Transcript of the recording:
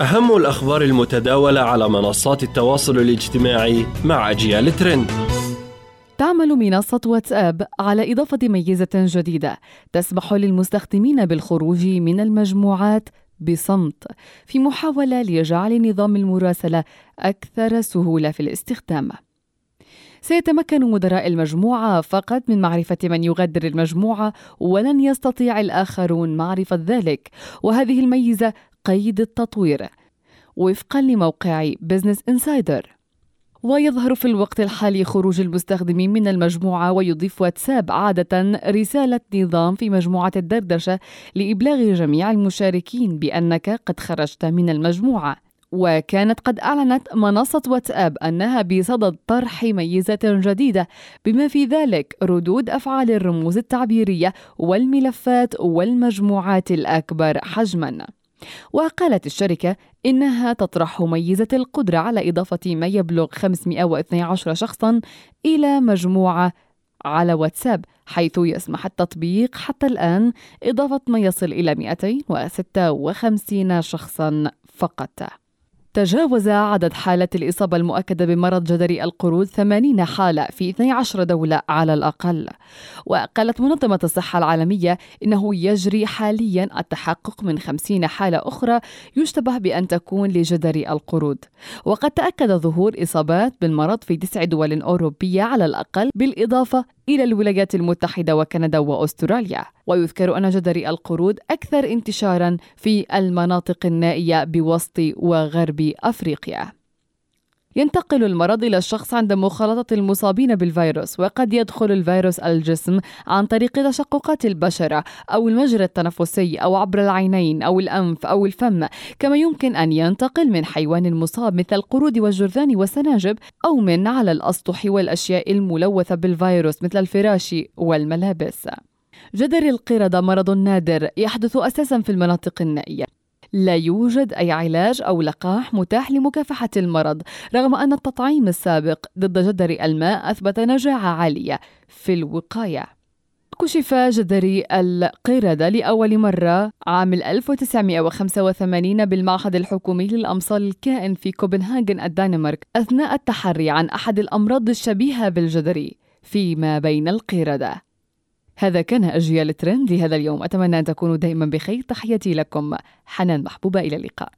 أهم الأخبار المتداولة على منصات التواصل الاجتماعي مع أجيال ترند تعمل منصة واتساب على إضافة ميزة جديدة تسمح للمستخدمين بالخروج من المجموعات بصمت في محاولة لجعل نظام المراسلة أكثر سهولة في الاستخدام. سيتمكن مدراء المجموعة فقط من معرفة من يغادر المجموعة ولن يستطيع الآخرون معرفة ذلك وهذه الميزة قيد التطوير. وفقا لموقع بزنس انسايدر ويظهر في الوقت الحالي خروج المستخدمين من المجموعة ويضيف واتساب عادة رسالة نظام في مجموعة الدردشة لإبلاغ جميع المشاركين بأنك قد خرجت من المجموعة. وكانت قد أعلنت منصة واتساب أنها بصدد طرح ميزة جديدة بما في ذلك ردود أفعال الرموز التعبيرية والملفات والمجموعات الأكبر حجماً. وقالت الشركة إنها تطرح ميزة القدرة على إضافة ما يبلغ 512 شخصا إلى مجموعة على واتساب حيث يسمح التطبيق حتى الآن إضافة ما يصل إلى 256 شخصا فقط. تجاوز عدد حالات الإصابة المؤكدة بمرض جدري القرود 80 حالة في 12 دولة على الأقل. وقالت منظمة الصحة العالمية إنه يجري حاليا التحقق من 50 حالة أخرى يشتبه بأن تكون لجدري القرود. وقد تأكد ظهور إصابات بالمرض في تسع دول أوروبية على الأقل بالإضافة إلى الولايات المتحدة وكندا وأستراليا. ويذكر أن جدري القرود أكثر انتشارا في المناطق النائية بوسط وغرب أفريقيا. ينتقل المرض إلى الشخص عند مخالطة المصابين بالفيروس وقد يدخل الفيروس الجسم عن طريق تشققات البشرة أو المجرى التنفسي أو عبر العينين أو الأنف أو الفم. كما يمكن أن ينتقل من حيوان مصاب مثل القرود والجرذان والسناجب أو من على الأسطح والأشياء الملوثة بالفيروس مثل الفراش والملابس. جدر القردة مرض نادر يحدث أساسا في المناطق النائية. لا يوجد أي علاج أو لقاح متاح لمكافحة المرض رغم أن التطعيم السابق ضد جدري الماء أثبت نجاعة عالية في الوقاية. كشف جدري القردة لأول مرة عام 1985 بالمعهد الحكومي للأمصال الكائن في كوبنهاجن الدنمارك أثناء التحري عن أحد الأمراض الشبيهة بالجدري فيما بين القردة. هذا كان أجيال ترند لهذا اليوم. أتمنى أن تكونوا دائما بخير. تحياتي لكم. حنان محبوبة إلى اللقاء.